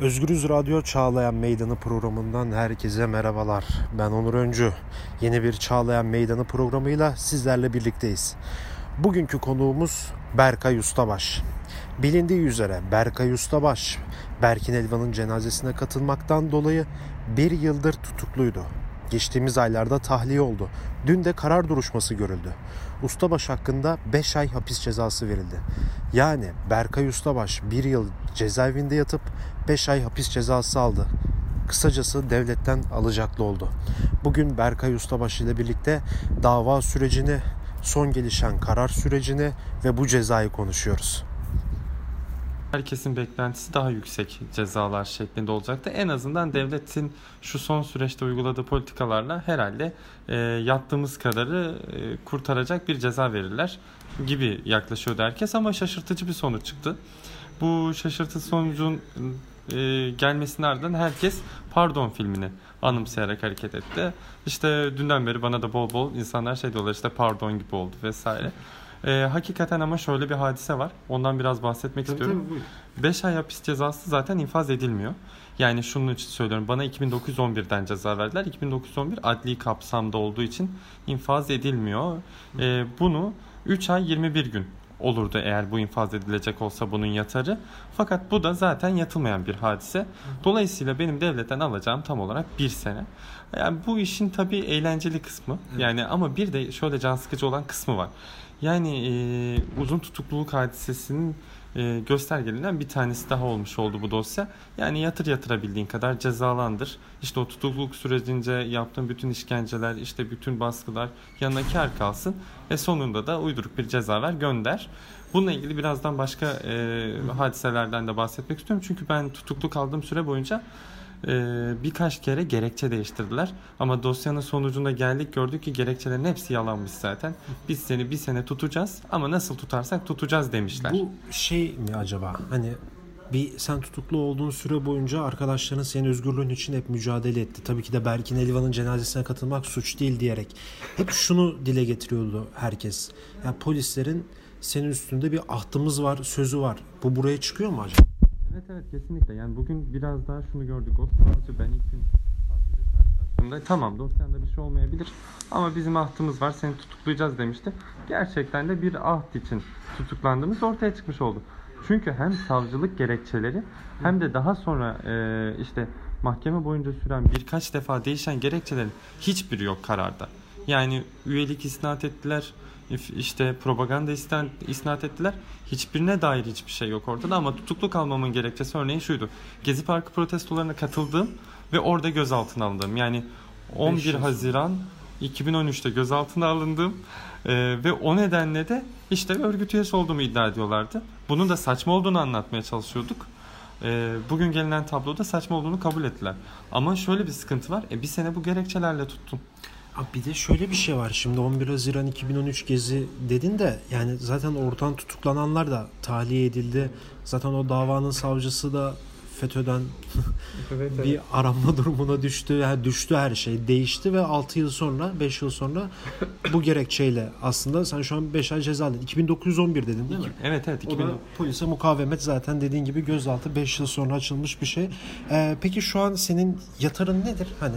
Özgürüz Radyo Çağlayan Meydanı programından herkese merhabalar. Ben Onur Öncü. Yeni bir Çağlayan Meydanı programıyla sizlerle birlikteyiz. Bugünkü konuğumuz Berkay Ustabaş. Bilindiği üzere Berkay Ustabaş, Berkin Elvan'ın cenazesine katılmaktan dolayı bir yıldır tutukluydu. Geçtiğimiz aylarda tahliye oldu. Dün de karar duruşması görüldü. Ustabaş hakkında 5 ay hapis cezası verildi. Yani Berkay Ustabaş 1 yıl cezaevinde yatıp 5 ay hapis cezası aldı. Kısacası devletten alacaklı oldu. Bugün Berkay Ustabaş ile birlikte dava sürecini, son gelişen karar sürecini ve bu cezayı konuşuyoruz. Herkesin beklentisi daha yüksek cezalar şeklinde olacaktı. En azından devletin şu son süreçte uyguladığı politikalarla herhalde e, yattığımız kadarı e, kurtaracak bir ceza verirler gibi yaklaşıyordu herkes ama şaşırtıcı bir sonuç çıktı. Bu şaşırtıcı sonucun e, gelmesinin ardından herkes Pardon filmini anımsayarak hareket etti. İşte dünden beri bana da bol bol insanlar şey diyorlar işte pardon gibi oldu vesaire. E, hakikaten ama şöyle bir hadise var. Ondan biraz bahsetmek tabii, istiyorum. 5 ay hapis cezası zaten infaz edilmiyor. Yani şunun için söylüyorum. Bana 2911'den ceza verdiler. 2911 adli kapsamda olduğu için infaz edilmiyor. E, bunu 3 ay 21 gün olurdu eğer bu infaz edilecek olsa bunun yatarı. Fakat bu da zaten yatılmayan bir hadise. Dolayısıyla benim devletten alacağım tam olarak bir sene. Yani bu işin tabii eğlenceli kısmı. Yani ama bir de şöyle can sıkıcı olan kısmı var. Yani e, uzun tutukluluk hadisesinin e, göstergelerinden bir tanesi daha olmuş oldu bu dosya. Yani yatır yatırabildiğin kadar cezalandır. İşte o tutukluluk sürecince yaptığın bütün işkenceler, işte bütün baskılar yanına kar kalsın ve sonunda da uyduruk bir ceza ver gönder. Bununla ilgili birazdan başka e, hadiselerden de bahsetmek istiyorum. Çünkü ben tutuklu kaldığım süre boyunca birkaç kere gerekçe değiştirdiler. Ama dosyanın sonucunda geldik gördük ki gerekçelerin hepsi yalanmış zaten. Biz seni bir sene tutacağız ama nasıl tutarsak tutacağız demişler. Bu şey mi acaba? Hani bir sen tutuklu olduğun süre boyunca arkadaşların senin özgürlüğün için hep mücadele etti. Tabii ki de Berkin Elvan'ın cenazesine katılmak suç değil diyerek. Hep şunu dile getiriyordu herkes. Yani polislerin senin üstünde bir ahtımız var, sözü var. Bu buraya çıkıyor mu acaba? Evet evet kesinlikle. Yani bugün biraz daha şunu gördük. O savcı ben ilk gün savcıyla karşılaştığımda tamam dosyanda bir şey olmayabilir ama bizim ahtımız var seni tutuklayacağız demişti. Gerçekten de bir aht için tutuklandığımız ortaya çıkmış oldu. Çünkü hem savcılık gerekçeleri hem de daha sonra e, işte mahkeme boyunca süren birkaç defa değişen gerekçelerin hiçbiri yok kararda. Yani üyelik isnat ettiler, işte propaganda isten, isnat ettiler. Hiçbirine dair hiçbir şey yok ortada ama tutuklu kalmamın gerekçesi örneğin şuydu. Gezi Parkı protestolarına katıldım ve orada gözaltına alındım. Yani 11 Haziran 2013'te gözaltına alındım ee, ve o nedenle de işte örgüt üyesi olduğumu iddia ediyorlardı. Bunun da saçma olduğunu anlatmaya çalışıyorduk. Ee, bugün gelinen tabloda saçma olduğunu kabul ettiler. Ama şöyle bir sıkıntı var. E, bir sene bu gerekçelerle tuttum. Abi bir de şöyle bir şey var. Şimdi 11 Haziran 2013 gezi dedin de yani zaten oradan tutuklananlar da tahliye edildi. Zaten o davanın savcısı da FETÖ'den evet, evet. bir aranma durumuna düştü. Yani düştü her şey. Değişti ve 6 yıl sonra, 5 yıl sonra bu gerekçeyle aslında sen şu an 5 ay ceza aldın. 2911 dedin değil mi? Evet evet. 2000... O da polise mukavemet zaten dediğin gibi gözaltı 5 yıl sonra açılmış bir şey. Ee, peki şu an senin yatarın nedir? Hani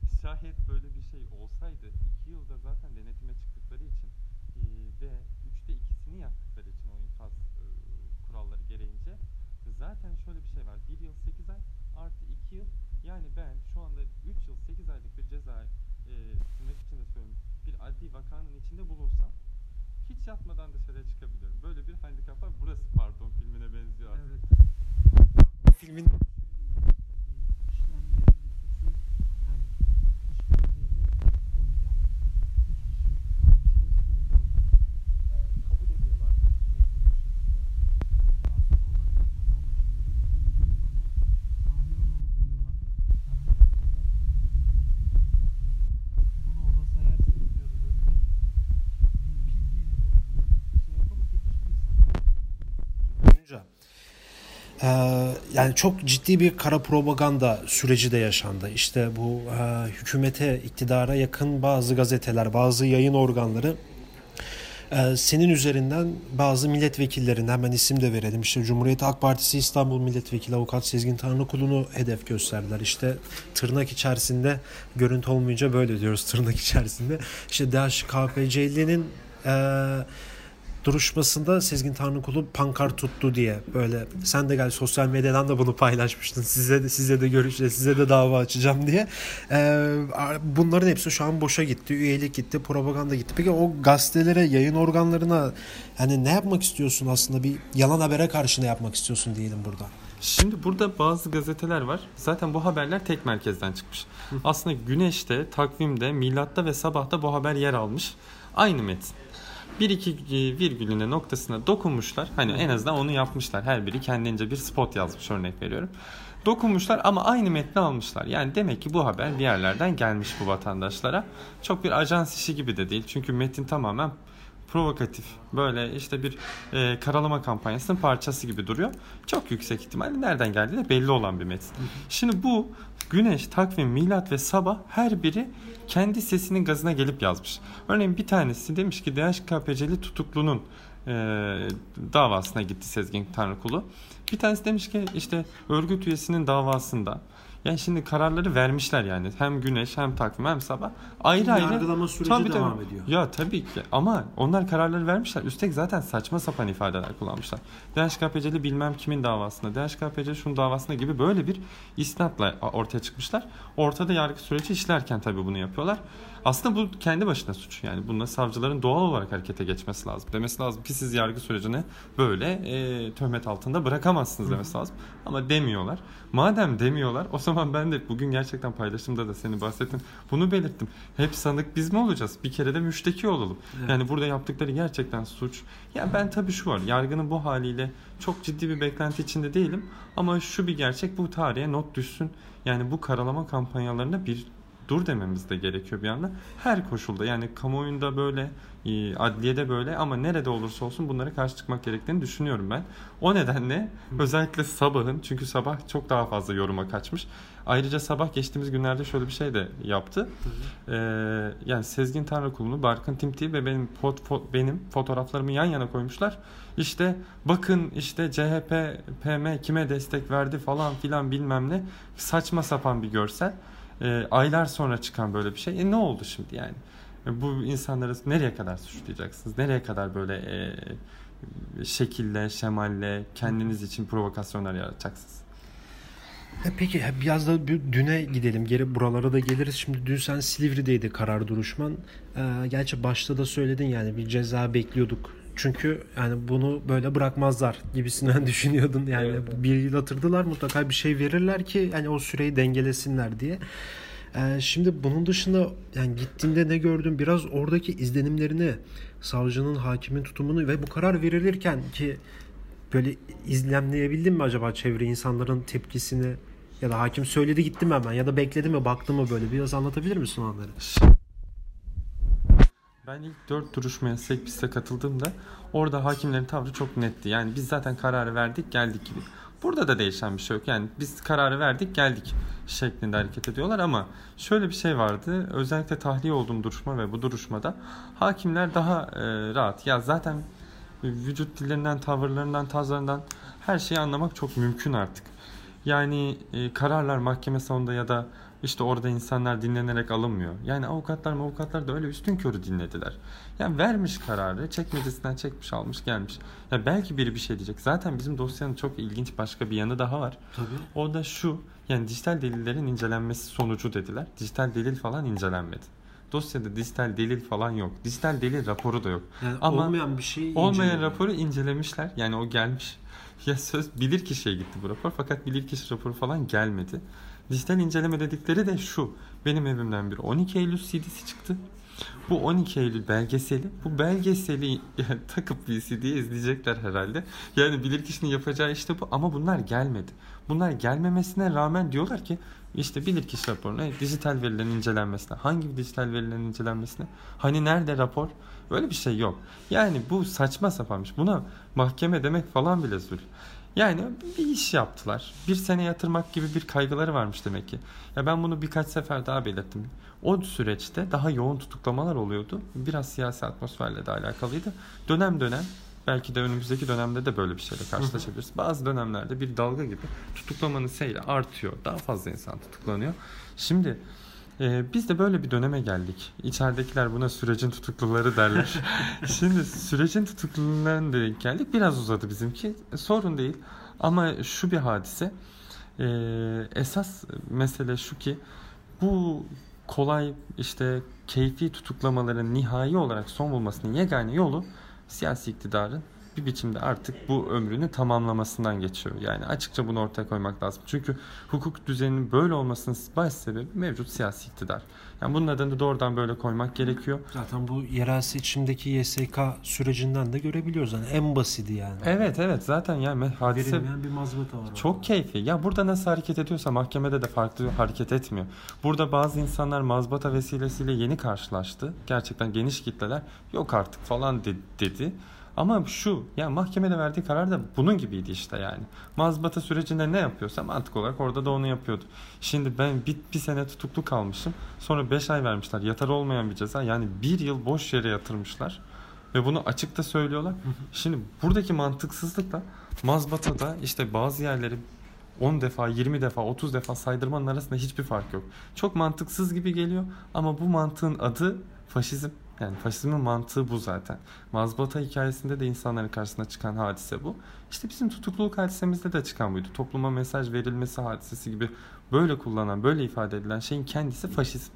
şayet böyle bir şey olsaydı iki yılda zaten denetime çıktıkları için e, ve üçte ikisini yaptıkları için o infaz e, kuralları gereğince zaten şöyle bir şey var. bir yıl sekiz ay artı iki yıl yani ben şu anda üç yıl sekiz aylık bir ceza e, tırnak içinde söylüyorum bir adli vakanın içinde bulunsam hiç yatmadan dışarıya çıkabiliyorum. Böyle bir handikap var. Burası pardon filmine benziyor. Evet. Filmin Ee, yani çok ciddi bir kara propaganda süreci de yaşandı. İşte bu e, hükümete, iktidara yakın bazı gazeteler, bazı yayın organları e, senin üzerinden bazı milletvekillerin hemen isim de verelim. İşte Cumhuriyet Halk Partisi İstanbul Milletvekili Avukat Sezgin Tanrıkulu'nu hedef gösterdiler. İşte tırnak içerisinde görüntü olmayınca böyle diyoruz tırnak içerisinde. İşte DHKPC'linin eee duruşmasında Sezgin Tanrıkulu pankart tuttu diye böyle sen de gel sosyal medyadan da bunu paylaşmıştın. Size de size de görüşle size de dava açacağım diye. Ee, bunların hepsi şu an boşa gitti üyelik gitti propaganda gitti. Peki o gazetelere yayın organlarına yani ne yapmak istiyorsun aslında? Bir yalan habere karşı ne yapmak istiyorsun diyelim burada. Şimdi burada bazı gazeteler var. Zaten bu haberler tek merkezden çıkmış. Aslında Güneş'te, Takvim'de, Milat'ta ve Sabah'ta bu haber yer almış. Aynı metin bir iki e, virgülüne noktasına dokunmuşlar. Hani en azından onu yapmışlar. Her biri kendince bir spot yazmış örnek veriyorum. Dokunmuşlar ama aynı metni almışlar. Yani demek ki bu haber bir yerlerden gelmiş bu vatandaşlara. Çok bir ajans işi gibi de değil. Çünkü metin tamamen provokatif böyle işte bir e, karalama kampanyasının parçası gibi duruyor. Çok yüksek ihtimalle nereden geldiği de belli olan bir metin. Şimdi bu Güneş, Takvim, Milat ve Sabah her biri kendi sesinin gazına gelip yazmış. Örneğin bir tanesi demiş ki DHKPC'li tutuklunun e, davasına gitti Sezgin Tanrıkulu. Bir tanesi demiş ki işte örgüt üyesinin davasında yani şimdi kararları vermişler yani. Hem güneş hem takvim hem sabah. Ayrı ayrı. Yargılama süreci tabii, devam tabii. ediyor. Ya tabii ki ama onlar kararları vermişler. Üstelik zaten saçma sapan ifadeler kullanmışlar. DHKPC'li bilmem kimin davasında, DHKPC şunun davasında gibi böyle bir isnatla ortaya çıkmışlar. Ortada yargı süreci işlerken tabii bunu yapıyorlar. Aslında bu kendi başına suç. Yani bunda savcıların doğal olarak harekete geçmesi lazım. Demesi lazım ki siz yargı sürecini böyle e, töhmet altında bırakamazsınız demesi lazım. Ama demiyorlar. Madem demiyorlar o zaman ben de bugün gerçekten paylaşımda da seni bahsettim. Bunu belirttim. Hep sanık biz mi olacağız? Bir kere de müşteki olalım. Evet. Yani burada yaptıkları gerçekten suç. Ya ben tabii şu var. Yargının bu haliyle çok ciddi bir beklenti içinde değilim. Ama şu bir gerçek bu tarihe not düşsün. Yani bu karalama kampanyalarında bir dur dememiz de gerekiyor bir yandan. Her koşulda yani kamuoyunda böyle, e, adliyede böyle ama nerede olursa olsun bunlara karşı çıkmak gerektiğini düşünüyorum ben. O nedenle özellikle sabahın çünkü sabah çok daha fazla yoruma kaçmış. Ayrıca sabah geçtiğimiz günlerde şöyle bir şey de yaptı. Ee, yani Sezgin Tanrıkulu'nu, Barkın Timti ve benim fot, fot, benim fotoğraflarımı yan yana koymuşlar. İşte bakın işte CHP, PM kime destek verdi falan filan bilmem ne. Saçma sapan bir görsel e, aylar sonra çıkan böyle bir şey. E ne oldu şimdi yani? E, bu insanları nereye kadar suçlayacaksınız? Nereye kadar böyle e, şekille, şemalle kendiniz için provokasyonlar yaratacaksınız? E peki biraz da düne gidelim. Geri buralara da geliriz. Şimdi dün sen Silivri'deydi karar duruşman. Ee, gerçi başta da söyledin yani bir ceza bekliyorduk çünkü yani bunu böyle bırakmazlar gibisinden düşünüyordun. Yani evet. bir yıl atırdılar mutlaka bir şey verirler ki hani o süreyi dengelesinler diye. Ee, şimdi bunun dışında yani gittiğinde ne gördün biraz oradaki izlenimlerini savcının hakimin tutumunu ve bu karar verilirken ki böyle izlemleyebildin mi acaba çevre insanların tepkisini ya da hakim söyledi gittim hemen ya da bekledi mi baktı mı böyle biraz anlatabilir misin onları? Ben ilk dört duruşmaya Sekbis'te katıldığımda orada hakimlerin tavrı çok netti. Yani biz zaten kararı verdik geldik gibi. Burada da değişen bir şey yok. Yani biz kararı verdik geldik şeklinde hareket ediyorlar ama şöyle bir şey vardı. Özellikle tahliye olduğum duruşma ve bu duruşmada hakimler daha e, rahat. Ya zaten vücut dillerinden, tavırlarından, tazlarından her şeyi anlamak çok mümkün artık. Yani e, kararlar mahkeme sonunda ya da işte orada insanlar dinlenerek alınmıyor. Yani avukatlar avukatlar da öyle üstün körü dinlediler. Yani vermiş kararı, çekmecesinden çekmiş almış gelmiş. Ya belki biri bir şey diyecek. Zaten bizim dosyanın çok ilginç başka bir yanı daha var. Tabii. O da şu. Yani dijital delillerin incelenmesi sonucu dediler. Dijital delil falan incelenmedi. Dosyada dijital delil falan yok. Dijital delil raporu da yok. Yani Ama olmayan bir şey olmayan raporu incelemişler. Yani o gelmiş. Ya söz bilir kişiye gitti bu rapor fakat bilir kişi raporu falan gelmedi. Dijital inceleme dedikleri de şu. Benim evimden bir 12 Eylül CD'si çıktı. Bu 12 Eylül belgeseli, bu belgeseli yani takıp bir CD'ye izleyecekler herhalde. Yani bilir kişinin yapacağı işte bu ama bunlar gelmedi. Bunlar gelmemesine rağmen diyorlar ki işte bilirkişi raporuna dijital verilerin incelenmesine. Hangi dijital verilerin incelenmesine? Hani nerede rapor? Öyle bir şey yok. Yani bu saçma sapanmış. Buna mahkeme demek falan bile zul. Yani bir iş yaptılar. Bir sene yatırmak gibi bir kaygıları varmış demek ki. Ya ben bunu birkaç sefer daha belirttim. O süreçte daha yoğun tutuklamalar oluyordu. Biraz siyasi atmosferle de alakalıydı. Dönem dönem belki de önümüzdeki dönemde de böyle bir şeyle karşılaşabiliriz. Bazı dönemlerde bir dalga gibi tutuklamanın seyri artıyor. Daha fazla insan tutuklanıyor. Şimdi ee, biz de böyle bir döneme geldik. İçeridekiler buna sürecin tutukluları derler. Şimdi sürecin tutuklularına denk geldik. Biraz uzadı bizimki. Sorun değil. Ama şu bir hadise. Ee, esas mesele şu ki bu kolay işte keyfi tutuklamaların nihai olarak son bulmasının yegane yolu siyasi iktidarın bir biçimde artık bu ömrünü tamamlamasından geçiyor. Yani açıkça bunu ortaya koymak lazım. Çünkü hukuk düzeninin böyle olmasının baş sebebi mevcut siyasi iktidar. Yani bunun adını doğrudan böyle koymak gerekiyor. Zaten bu yerel seçimdeki YSK sürecinden de görebiliyoruz. Yani en basiti yani. Evet evet zaten yani hadise Verilmeyen bir mazbata var. çok orada. keyfi. Ya burada nasıl hareket ediyorsa mahkemede de farklı hareket etmiyor. Burada bazı insanlar mazbata vesilesiyle yeni karşılaştı. Gerçekten geniş kitleler yok artık falan dedi. Ama şu yani mahkemede verdiği karar da bunun gibiydi işte yani. Mazbata sürecinde ne yapıyorsa mantık olarak orada da onu yapıyordu. Şimdi ben bir, bir sene tutuklu kalmışım. Sonra 5 ay vermişler. Yatar olmayan bir ceza. Yani bir yıl boş yere yatırmışlar. Ve bunu açıkta söylüyorlar. Şimdi buradaki mantıksızlıkla mazbatada işte bazı yerleri 10 defa, 20 defa, 30 defa saydırmanın arasında hiçbir fark yok. Çok mantıksız gibi geliyor ama bu mantığın adı faşizm. Yani faşizmin mantığı bu zaten. Mazbata hikayesinde de insanların karşısına çıkan hadise bu. İşte bizim tutukluluk hadisemizde de çıkan buydu. Topluma mesaj verilmesi hadisesi gibi böyle kullanan, böyle ifade edilen şeyin kendisi faşizm.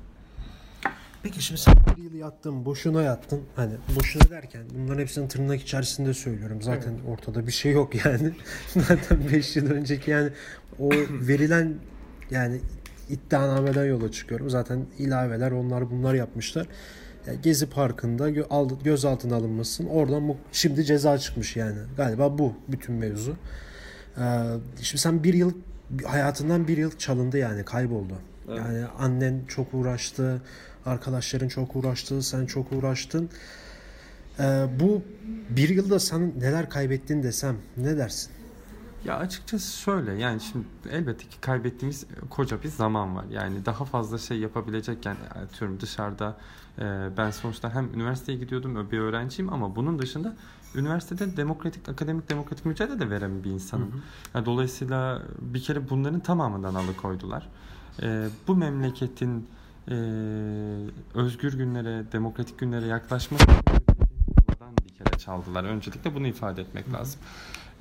Peki şimdi sen bir yıl yattın, boşuna yattın. Hani boşuna derken bunların hepsini tırnak içerisinde söylüyorum. Zaten evet. ortada bir şey yok yani. Zaten 5 yıl önceki yani o verilen yani iddianameden yola çıkıyorum. Zaten ilaveler onlar bunlar yapmışlar. Gezi Parkı'nda gözaltına alınmasın. Oradan bu, şimdi ceza çıkmış yani. Galiba bu bütün mevzu. Ee, şimdi sen bir yıl hayatından bir yıl çalındı yani kayboldu. Evet. Yani annen çok uğraştı, arkadaşların çok uğraştı, sen çok uğraştın. Ee, bu bir yılda sen neler kaybettin desem ne dersin? Ya açıkçası şöyle yani şimdi elbette ki kaybettiğimiz koca bir zaman var. Yani daha fazla şey yapabilecekken atıyorum dışarıda e, ben sonuçta hem üniversiteye gidiyordum bir öğrenciyim ama bunun dışında üniversitede demokratik akademik demokratik mücadele de veren bir insanım. Hı hı. Yani dolayısıyla bir kere bunların tamamından alıkoydular. E, bu memleketin e, özgür günlere, demokratik günlere yaklaşması bir kere çaldılar. Öncelikle bunu ifade etmek hı hı. lazım.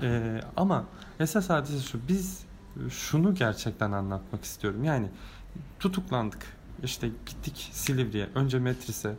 Ee, ama esas hadise şu. Biz şunu gerçekten anlatmak istiyorum. Yani tutuklandık. İşte gittik Silivri'ye. Önce Metris'e.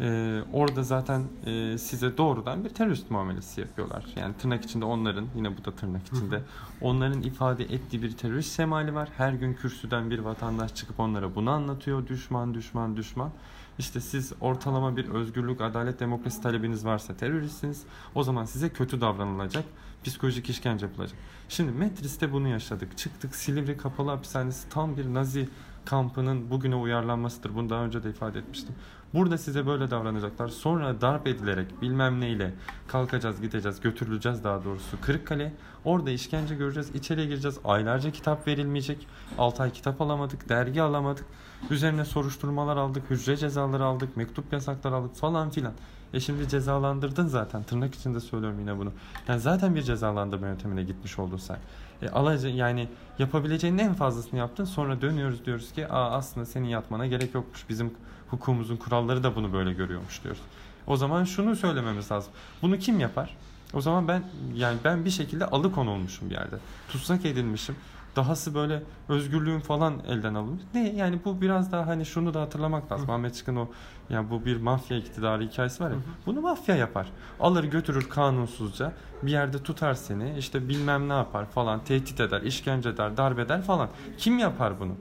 Ee, orada zaten e, size doğrudan bir terörist muamelesi yapıyorlar. Yani tırnak içinde onların, yine bu da tırnak içinde, onların ifade ettiği bir terörist semali var. Her gün kürsüden bir vatandaş çıkıp onlara bunu anlatıyor. Düşman, düşman, düşman. İşte siz ortalama bir özgürlük, adalet, demokrasi talebiniz varsa teröristsiniz. O zaman size kötü davranılacak psikolojik işkence yapılacak. Şimdi Metris'te bunu yaşadık. Çıktık Silivri Kapalı Hapishanesi tam bir Nazi kampının bugüne uyarlanmasıdır. Bunu daha önce de ifade etmiştim. Burada size böyle davranacaklar. Sonra darp edilerek bilmem neyle kalkacağız, gideceğiz, götürüleceğiz daha doğrusu Kırıkkale. Orada işkence göreceğiz, içeriye gireceğiz. Aylarca kitap verilmeyecek. 6 ay kitap alamadık, dergi alamadık. Üzerine soruşturmalar aldık, hücre cezaları aldık, mektup yasakları aldık falan filan. E şimdi cezalandırdın zaten. Tırnak içinde söylüyorum yine bunu. Yani zaten bir cezalandırma yöntemine gitmiş oldun sen. E, alaca, yani yapabileceğin en fazlasını yaptın. Sonra dönüyoruz diyoruz ki Aa, aslında senin yatmana gerek yokmuş. Bizim hukukumuzun kuralları da bunu böyle görüyormuş diyoruz. O zaman şunu söylememiz lazım. Bunu kim yapar? O zaman ben yani ben bir şekilde alıkonulmuşum bir yerde. Tutsak edilmişim. Dahası böyle özgürlüğün falan elden alınmış. Ne yani bu biraz daha hani şunu da hatırlamak lazım. Hı. Ahmet Çıkın o yani bu bir mafya iktidarı hikayesi var ya. Hı. Bunu mafya yapar. Alır götürür kanunsuzca bir yerde tutar seni. işte bilmem ne yapar falan. Tehdit eder, işkence eder, darp eder falan. Kim yapar bunu?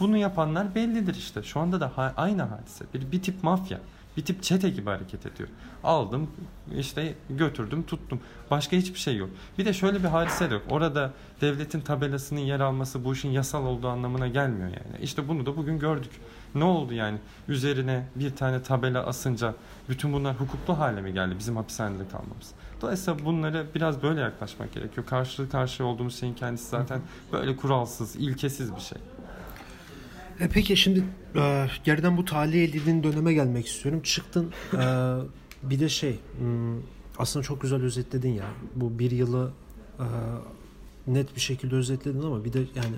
Bunu yapanlar bellidir işte. Şu anda da aynı hadise. Bir, bir tip mafya. Bir tip çete gibi hareket ediyor. Aldım işte götürdüm tuttum. Başka hiçbir şey yok. Bir de şöyle bir hadise de yok. Orada devletin tabelasının yer alması bu işin yasal olduğu anlamına gelmiyor yani. İşte bunu da bugün gördük. Ne oldu yani? Üzerine bir tane tabela asınca bütün bunlar hukuklu hale mi geldi bizim hapishanede kalmamız? Dolayısıyla bunları biraz böyle yaklaşmak gerekiyor. Karşı karşı olduğumuz şeyin kendisi zaten böyle kuralsız, ilkesiz bir şey. E peki şimdi e, geriden bu tahliye edildiğin döneme gelmek istiyorum. Çıktın e, bir de şey hmm, aslında çok güzel özetledin ya. Bu bir yılı e, net bir şekilde özetledin ama bir de yani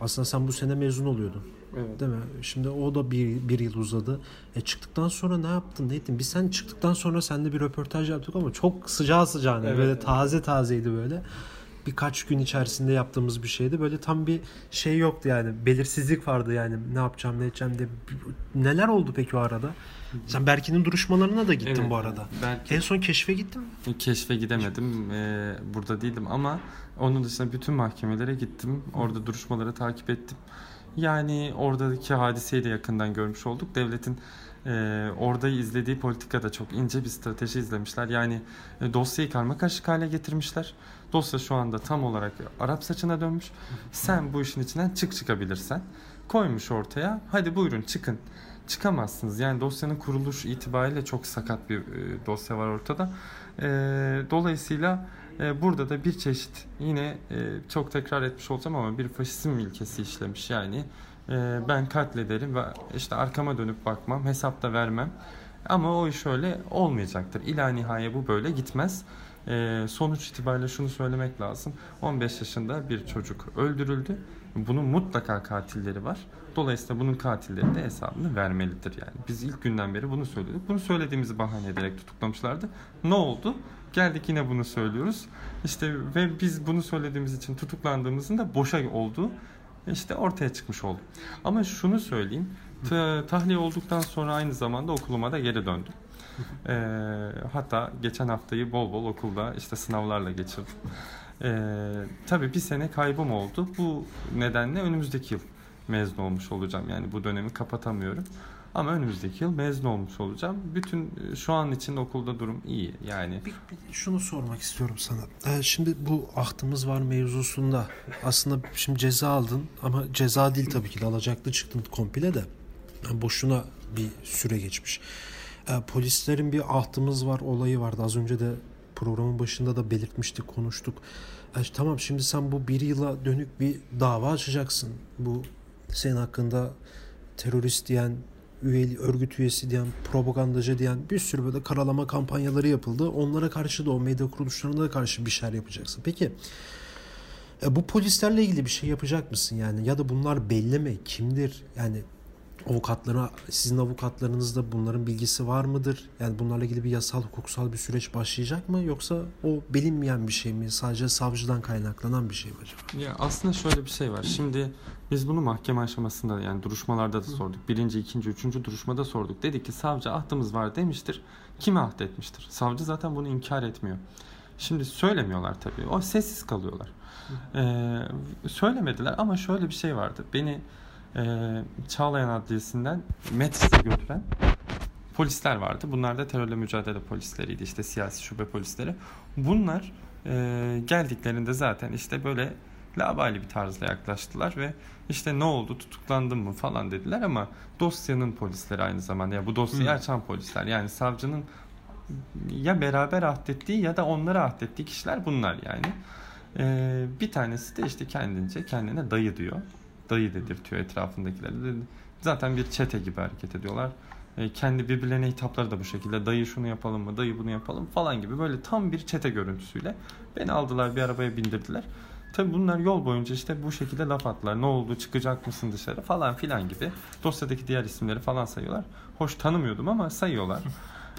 aslında sen bu sene mezun oluyordun. Evet. Değil mi? Şimdi o da bir, bir yıl uzadı. E çıktıktan sonra ne yaptın? Ne ettin? Biz sen çıktıktan sonra seninle bir röportaj yaptık ama çok sıcağı sıcağına. Evet, böyle evet. taze tazeydi böyle. Birkaç gün içerisinde yaptığımız bir şeydi. Böyle tam bir şey yoktu yani. Belirsizlik vardı yani. Ne yapacağım, ne edeceğim diye. Neler oldu peki o arada? Sen Berkin'in duruşmalarına da gittin evet, bu arada. Berkin, en son keşfe gittin mi? Keşfe gidemedim. Ee, burada değildim ama onun dışında bütün mahkemelere gittim. Orada duruşmaları takip ettim. Yani oradaki hadiseyi de yakından görmüş olduk. Devletin e, orada izlediği politikada çok ince bir strateji izlemişler. Yani e, dosyayı karma karışık hale getirmişler. Dosya şu anda tam olarak Arap saçına dönmüş. Sen bu işin içinden çık çıkabilirsen koymuş ortaya. Hadi buyurun çıkın. Çıkamazsınız. Yani dosyanın kuruluş itibariyle çok sakat bir e, dosya var ortada. E, dolayısıyla e, burada da bir çeşit yine e, çok tekrar etmiş olacağım ama bir faşizm ilkesi işlemiş yani. E, ben katlederim ve işte arkama dönüp bakmam, hesap da vermem. Ama o iş öyle olmayacaktır. İla nihaya bu böyle gitmez. sonuç itibariyle şunu söylemek lazım. 15 yaşında bir çocuk öldürüldü. Bunun mutlaka katilleri var. Dolayısıyla bunun katilleri de hesabını vermelidir yani. Biz ilk günden beri bunu söyledik. Bunu söylediğimizi bahane ederek tutuklamışlardı. Ne oldu? Geldik yine bunu söylüyoruz. İşte ve biz bunu söylediğimiz için tutuklandığımızın da boşa olduğu işte ortaya çıkmış oldu. Ama şunu söyleyeyim. tahliye olduktan sonra aynı zamanda okuluma da geri döndüm. Ee, hatta geçen haftayı bol bol okulda işte sınavlarla geçirdim. Ee, tabii bir sene kaybım oldu. Bu nedenle önümüzdeki yıl mezun olmuş olacağım. Yani bu dönemi kapatamıyorum. Ama önümüzdeki yıl mezun olmuş olacağım. Bütün e, şu an için okulda durum iyi. Yani bir, bir şunu sormak istiyorum sana. Ee, şimdi bu ahtımız var mevzusunda aslında şimdi ceza aldın ama ceza değil tabii ki de alacaklı çıktın komple de. Yani boşuna bir süre geçmiş. Ee, polislerin bir ahtımız var olayı vardı. Az önce de programın başında da belirtmiştik, konuştuk. Ee, tamam şimdi sen bu bir yıla dönük bir dava açacaksın. Bu senin hakkında terörist diyen üyeli, örgüt üyesi diyen, propagandacı diyen bir sürü böyle karalama kampanyaları yapıldı. Onlara karşı da o medya kuruluşlarına da karşı bir şeyler yapacaksın. Peki e, bu polislerle ilgili bir şey yapacak mısın yani? Ya da bunlar belli mi? Kimdir? Yani avukatlara, sizin avukatlarınızda bunların bilgisi var mıdır? Yani bunlarla ilgili bir yasal, hukuksal bir süreç başlayacak mı? Yoksa o bilinmeyen bir şey mi? Sadece savcıdan kaynaklanan bir şey mi acaba? Ya aslında şöyle bir şey var. Şimdi biz bunu mahkeme aşamasında yani duruşmalarda da sorduk. Birinci, ikinci, üçüncü duruşmada sorduk. Dedik ki savcı ahdımız var demiştir. Kime ahd etmiştir? Savcı zaten bunu inkar etmiyor. Şimdi söylemiyorlar tabii. O sessiz kalıyorlar. Ee, söylemediler ama şöyle bir şey vardı. Beni e, Çağlayan Adliyesi'nden Metris'e götüren polisler vardı. Bunlar da terörle mücadele polisleriydi. işte siyasi şube polisleri. Bunlar e, geldiklerinde zaten işte böyle labali bir tarzla yaklaştılar ve işte ne oldu tutuklandın mı falan dediler ama dosyanın polisleri aynı zamanda ya bu dosyayı hmm. açan polisler yani savcının ya beraber ahdettiği ya da onlara ahdettiği kişiler bunlar yani. Ee, bir tanesi de işte kendince kendine dayı diyor dayı dedirtiyor etrafındakilere. Zaten bir çete gibi hareket ediyorlar. E, kendi birbirlerine hitapları da bu şekilde. Dayı şunu yapalım mı, dayı bunu yapalım falan gibi böyle tam bir çete görüntüsüyle beni aldılar bir arabaya bindirdiler. Tabi bunlar yol boyunca işte bu şekilde laf attılar. Ne oldu çıkacak mısın dışarı falan filan gibi. Dosyadaki diğer isimleri falan sayıyorlar. Hoş tanımıyordum ama sayıyorlar.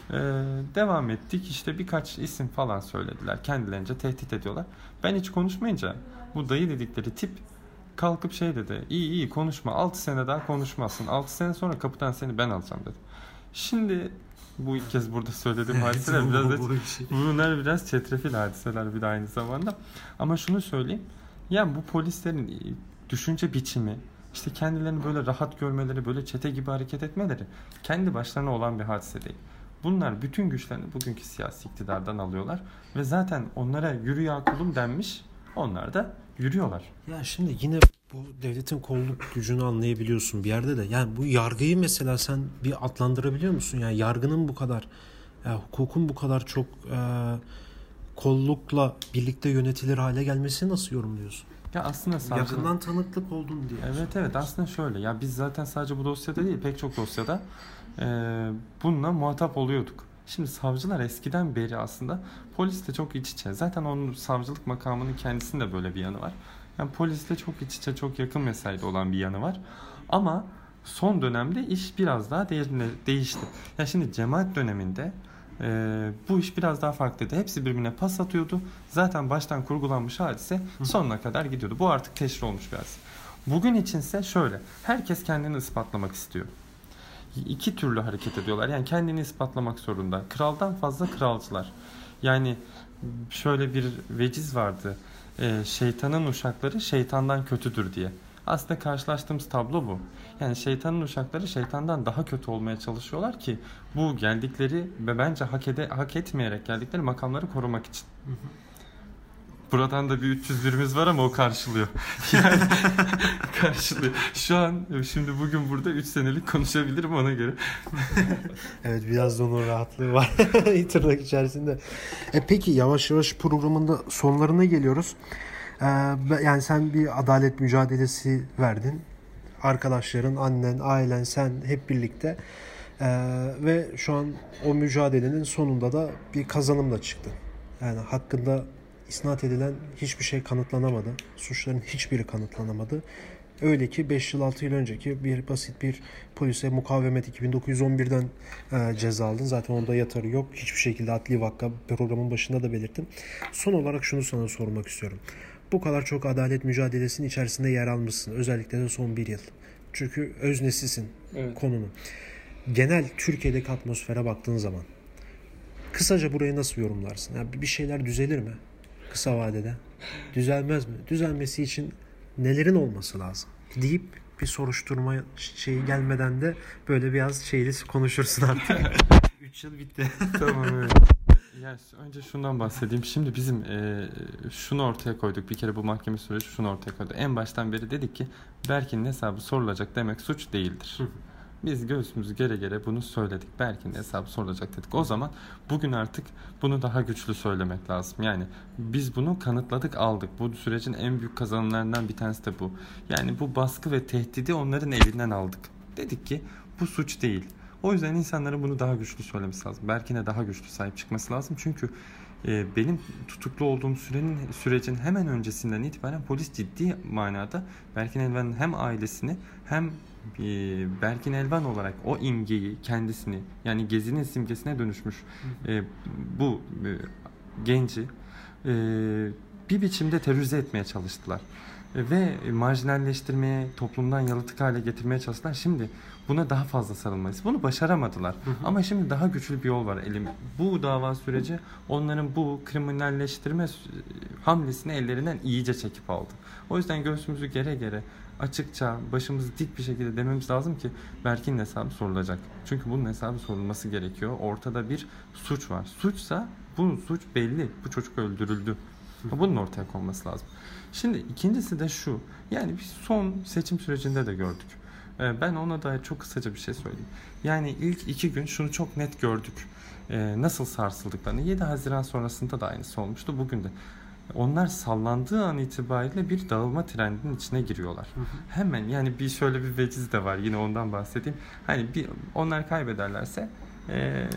Ee, devam ettik işte birkaç isim falan söylediler. Kendilerince tehdit ediyorlar. Ben hiç konuşmayınca bu dayı dedikleri tip kalkıp şey dedi. İyi iyi konuşma. 6 sene daha konuşmazsın. 6 sene sonra kapıdan seni ben alacağım dedi. Şimdi bu ilk kez burada söylediğim hadiseler biraz da, şey. bunlar biraz çetrefil hadiseler bir de aynı zamanda. Ama şunu söyleyeyim. Yani bu polislerin düşünce biçimi işte kendilerini böyle rahat görmeleri, böyle çete gibi hareket etmeleri kendi başlarına olan bir hadise değil. Bunlar bütün güçlerini bugünkü siyasi iktidardan alıyorlar ve zaten onlara yürü ya kulum denmiş. Onlar da yürüyorlar. Ya şimdi yine bu devletin kolluk gücünü anlayabiliyorsun bir yerde de. Yani bu yargıyı mesela sen bir adlandırabiliyor musun? Yani yargının bu kadar, yani hukukun bu kadar çok e, kollukla birlikte yönetilir hale gelmesini nasıl yorumluyorsun? Ya aslında savcılık... Yakından tanıklık oldun diye. Evet evet aslında şöyle ya biz zaten sadece bu dosyada değil pek çok dosyada e, bununla muhatap oluyorduk. Şimdi savcılar eskiden beri aslında polisle çok iç içe. Zaten onun savcılık makamının kendisinde böyle bir yanı var. Yani polisle çok iç içe, çok yakın mesaide olan bir yanı var. Ama son dönemde iş biraz daha değişti. Ya şimdi cemaat döneminde e, bu iş biraz daha farklıydı. Hepsi birbirine pas atıyordu. Zaten baştan kurgulanmış hadise sonuna kadar gidiyordu. Bu artık teşhir olmuş bir hadise. Bugün içinse şöyle. Herkes kendini ispatlamak istiyor. İki türlü hareket ediyorlar. Yani kendini ispatlamak zorunda. Kraldan fazla kralcılar. Yani şöyle bir veciz vardı. Ee, şeytanın uşakları şeytandan kötüdür diye. Aslında karşılaştığımız tablo bu. Yani şeytanın uşakları şeytandan daha kötü olmaya çalışıyorlar ki bu geldikleri ve bence hak, ede, hak etmeyerek geldikleri makamları korumak için. Buradan da bir 300 birimiz var ama o karşılıyor. Yani karşılıyor. Şu an şimdi bugün burada 3 senelik konuşabilirim ona göre. evet biraz da onun rahatlığı var tırnak içerisinde. E peki yavaş yavaş programında sonlarına geliyoruz. Ee, yani sen bir adalet mücadelesi verdin. Arkadaşların, annen, ailen, sen hep birlikte. Ee, ve şu an o mücadelenin sonunda da bir kazanımla çıktın. Yani hakkında isnat edilen hiçbir şey kanıtlanamadı. Suçların hiçbiri kanıtlanamadı. Öyle ki 5 yıl 6 yıl önceki bir basit bir polise mukavemet 2911'den e, ceza aldın. Zaten onda yatarı yok. Hiçbir şekilde adli vakka programın başında da belirttim. Son olarak şunu sana sormak istiyorum. Bu kadar çok adalet mücadelesinin içerisinde yer almışsın. Özellikle de son bir yıl. Çünkü öznesisin evet. konunun. Genel Türkiye'deki atmosfere baktığın zaman kısaca burayı nasıl yorumlarsın? Yani bir şeyler düzelir mi? Kısa vadede? Düzelmez mi? Düzelmesi için nelerin olması lazım? Deyip bir soruşturma şeyi gelmeden de böyle biraz şeyli konuşursun artık. 3 yıl bitti. tamam evet. Yani önce şundan bahsedeyim. Şimdi bizim e, şunu ortaya koyduk. Bir kere bu mahkeme süreci şunu ortaya koydu. En baştan beri dedik ki Berkin'in hesabı sorulacak demek suç değildir. Biz göğsümüzü gere gere bunu söyledik. Berkin'in hesabı sorulacak dedik. O zaman bugün artık bunu daha güçlü söylemek lazım. Yani biz bunu kanıtladık aldık. Bu sürecin en büyük kazanımlarından bir tanesi de bu. Yani bu baskı ve tehdidi onların elinden aldık. Dedik ki bu suç değil. O yüzden insanların bunu daha güçlü söylemesi lazım. Berkin'e daha güçlü sahip çıkması lazım. Çünkü e, benim tutuklu olduğum sürenin sürecin hemen öncesinden itibaren polis ciddi manada Berkin Elvan'ın hem ailesini hem Berkin Elvan olarak o imgeyi kendisini yani gezinin simgesine dönüşmüş e, bu e, genci e, bir biçimde terörize etmeye çalıştılar ve marjinalleştirmeye, toplumdan yalıtık hale getirmeye çalıştılar. Şimdi buna daha fazla sarılmayız. Bunu başaramadılar. Hı hı. Ama şimdi daha güçlü bir yol var elim. Bu dava süreci onların bu kriminalleştirme hamlesini ellerinden iyice çekip aldı. O yüzden göğsümüzü gere gere açıkça başımızı dik bir şekilde dememiz lazım ki Berk'in hesabı sorulacak. Çünkü bunun hesabı sorulması gerekiyor. Ortada bir suç var. Suçsa bu suç belli. Bu çocuk öldürüldü. Bunun ortaya konması lazım. Şimdi ikincisi de şu. Yani biz son seçim sürecinde de gördük. Ee, ben ona dair çok kısaca bir şey söyleyeyim. Yani ilk iki gün şunu çok net gördük. Ee, nasıl sarsıldıklarını. 7 Haziran sonrasında da aynısı olmuştu. Bugün de. Onlar sallandığı an itibariyle bir dağılma trendinin içine giriyorlar. Hı hı. Hemen yani bir şöyle bir veciz de var yine ondan bahsedeyim. Hani bir onlar kaybederlerse e,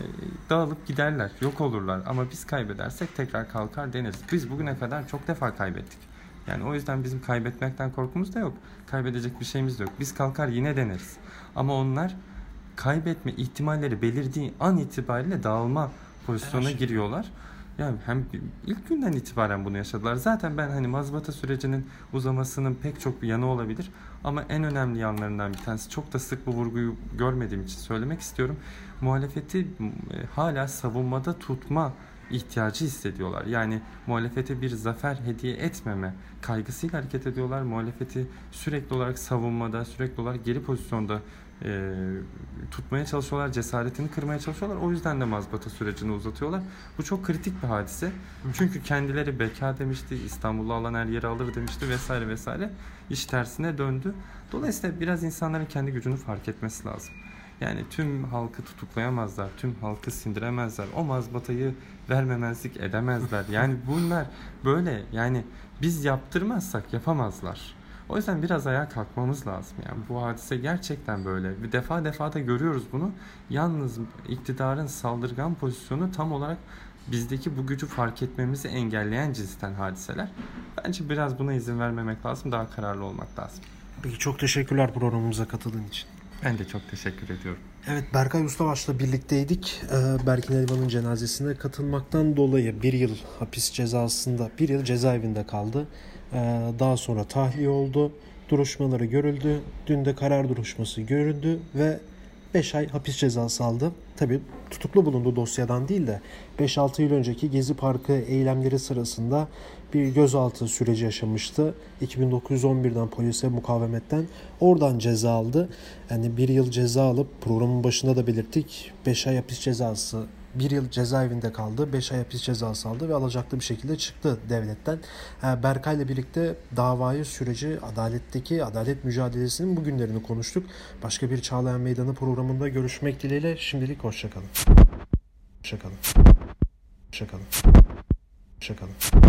dağılıp giderler, yok olurlar. Ama biz kaybedersek tekrar kalkar deneriz. Biz bugüne kadar çok defa kaybettik. Yani o yüzden bizim kaybetmekten korkumuz da yok. Kaybedecek bir şeyimiz de yok. Biz kalkar yine deneriz. Ama onlar kaybetme ihtimalleri belirdiği an itibariyle dağılma pozisyona giriyorlar. Yani hem ilk günden itibaren bunu yaşadılar. Zaten ben hani mazbata sürecinin uzamasının pek çok bir yanı olabilir. Ama en önemli yanlarından bir tanesi çok da sık bu vurguyu görmediğim için söylemek istiyorum. Muhalefeti e, hala savunmada tutma ihtiyacı hissediyorlar. Yani muhalefete bir zafer hediye etmeme kaygısıyla hareket ediyorlar. Muhalefeti sürekli olarak savunmada, sürekli olarak geri pozisyonda e, tutmaya çalışıyorlar, cesaretini kırmaya çalışıyorlar. O yüzden de mazbata sürecini uzatıyorlar. Bu çok kritik bir hadise. Çünkü kendileri beka demişti, İstanbul'u alan her yeri alır demişti vesaire vesaire. İş tersine döndü. Dolayısıyla biraz insanların kendi gücünü fark etmesi lazım. Yani tüm halkı tutuklayamazlar, tüm halkı sindiremezler, o mazbatayı vermemezlik edemezler. Yani bunlar böyle yani biz yaptırmazsak yapamazlar. O yüzden biraz ayağa kalkmamız lazım. Yani bu hadise gerçekten böyle. Bir defa defa da görüyoruz bunu. Yalnız iktidarın saldırgan pozisyonu tam olarak bizdeki bu gücü fark etmemizi engelleyen cinsten hadiseler. Bence biraz buna izin vermemek lazım. Daha kararlı olmak lazım. Peki çok teşekkürler programımıza katıldığın için. Ben de çok teşekkür ediyorum. Evet Berkay Ustabaş'la birlikteydik. Ee, Berkin Elvan'ın cenazesine katılmaktan dolayı bir yıl hapis cezasında, bir yıl cezaevinde kaldı. Ee, daha sonra tahliye oldu. Duruşmaları görüldü. Dün de karar duruşması görüldü ve 5 ay hapis cezası aldı. Tabi tutuklu bulundu dosyadan değil de 5-6 yıl önceki Gezi Parkı eylemleri sırasında bir gözaltı süreci yaşamıştı. 2911'den polise mukavemetten oradan ceza aldı. Yani bir yıl ceza alıp programın başında da belirttik 5 ay hapis cezası bir yıl cezaevinde kaldı. 5 ay hapis cezası aldı ve alacaklı bir şekilde çıktı devletten. Ee, Berkay'la birlikte davayı, süreci, adaletteki adalet mücadelesinin bugünlerini konuştuk. Başka bir Çağlayan Meydanı programında görüşmek dileğiyle şimdilik hoşçakalın. Hoşçakalın. Hoşçakalın. Hoşçakalın.